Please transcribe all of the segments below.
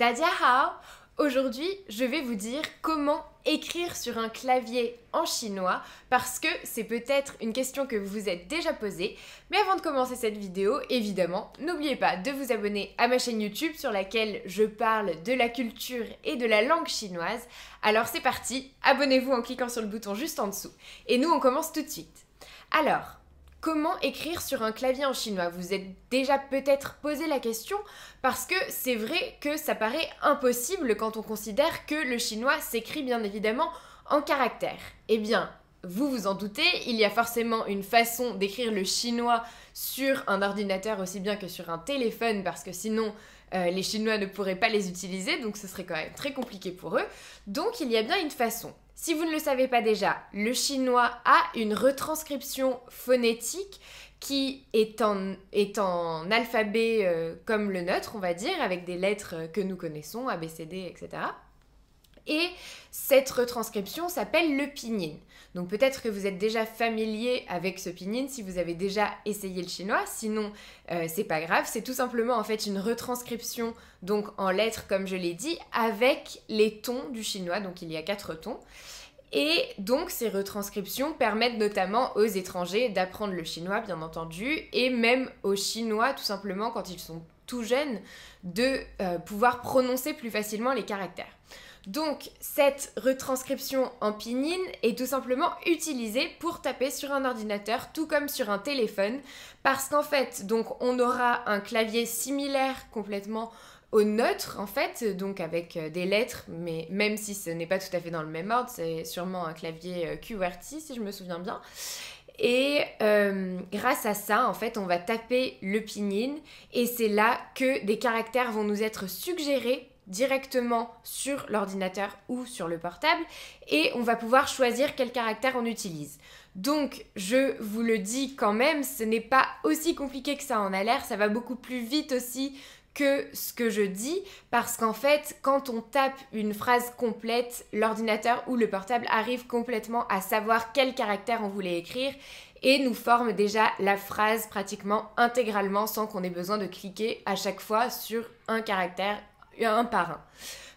Dadia Hao Aujourd'hui, je vais vous dire comment écrire sur un clavier en chinois parce que c'est peut-être une question que vous vous êtes déjà posée. Mais avant de commencer cette vidéo, évidemment, n'oubliez pas de vous abonner à ma chaîne YouTube sur laquelle je parle de la culture et de la langue chinoise. Alors c'est parti, abonnez-vous en cliquant sur le bouton juste en dessous. Et nous, on commence tout de suite. Alors, Comment écrire sur un clavier en chinois Vous êtes déjà peut-être posé la question parce que c'est vrai que ça paraît impossible quand on considère que le chinois s'écrit bien évidemment en caractères. Eh bien, vous vous en doutez, il y a forcément une façon d'écrire le chinois sur un ordinateur aussi bien que sur un téléphone parce que sinon euh, les Chinois ne pourraient pas les utiliser, donc ce serait quand même très compliqué pour eux. Donc il y a bien une façon. Si vous ne le savez pas déjà, le chinois a une retranscription phonétique qui est en, alphabet euh, comme le nôtre, on va dire, avec des lettres que nous connaissons, A, B, C, D, etc. Et cette retranscription s'appelle le pinyin. Donc peut-être que vous êtes déjà familier avec ce pinyin si vous avez déjà essayé le chinois, sinon euh, c'est pas grave, c'est tout simplement en fait une retranscription donc en lettres comme je l'ai dit avec les tons du chinois, donc il y a quatre tons. Et donc ces retranscriptions permettent notamment aux étrangers d'apprendre le chinois bien entendu et même aux chinois tout simplement quand ils sont tout jeunes de euh, pouvoir prononcer plus facilement les caractères. Donc cette retranscription en pinyin est tout simplement utilisée pour taper sur un ordinateur tout comme sur un téléphone parce qu'en fait donc on aura un clavier similaire complètement au neutre en fait, donc avec euh, des lettres, mais même si ce n'est pas tout à fait dans le même ordre, c'est sûrement un clavier euh, QWERTY si je me souviens bien. Et euh, grâce à ça, en fait, on va taper le pinyin et c'est là que des caractères vont nous être suggérés directement sur l'ordinateur ou sur le portable et on va pouvoir choisir quel caractère on utilise. Donc, je vous le dis quand même, ce n'est pas aussi compliqué que ça en a l'air, ça va beaucoup plus vite aussi ce que je dis parce qu'en fait quand on tape une phrase complète l'ordinateur ou le portable arrive complètement à savoir quel caractère on voulait écrire et nous forme déjà la phrase pratiquement intégralement sans qu'on ait besoin de cliquer à chaque fois sur un caractère un par un.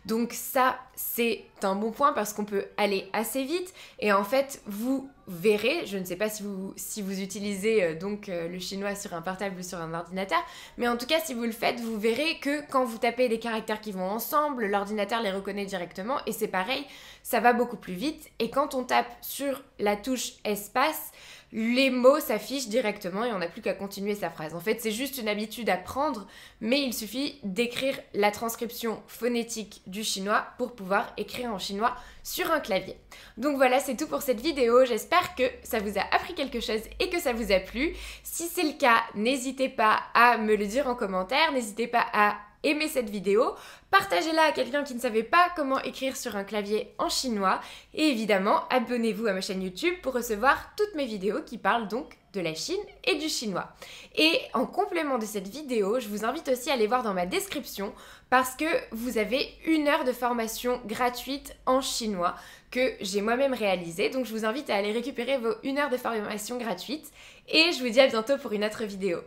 Donc ça, c'est un bon point parce qu'on peut aller assez vite et en fait, vous verrez, je ne sais pas si vous, si vous utilisez euh, donc euh, le chinois sur un portable ou sur un ordinateur, mais en tout cas, si vous le faites, vous verrez que quand vous tapez des caractères qui vont ensemble, l'ordinateur les reconnaît directement et c'est pareil, ça va beaucoup plus vite et quand on tape sur la touche espace, les mots s'affichent directement et on n'a plus qu'à continuer sa phrase. En fait, c'est juste une habitude à prendre, mais il suffit d'écrire la transcription phonétique du chinois pour pouvoir écrire en chinois sur un clavier. Donc voilà, c'est tout pour cette vidéo. J'espère que ça vous a appris quelque chose et que ça vous a plu. Si c'est le cas, n'hésitez pas à me le dire en commentaire, n'hésitez pas à aimer cette vidéo, partagez-la à quelqu'un qui ne savait pas comment écrire sur un clavier en chinois et évidemment abonnez-vous à ma chaîne YouTube pour recevoir toutes mes vidéos qui parlent donc de la Chine et du chinois. Et en complément de cette vidéo, je vous invite aussi à aller voir dans ma description parce que vous avez une heure de formation gratuite en chinois que j'ai moi-même réalisée. Donc je vous invite à aller récupérer vos une heure de formation gratuite et je vous dis à bientôt pour une autre vidéo.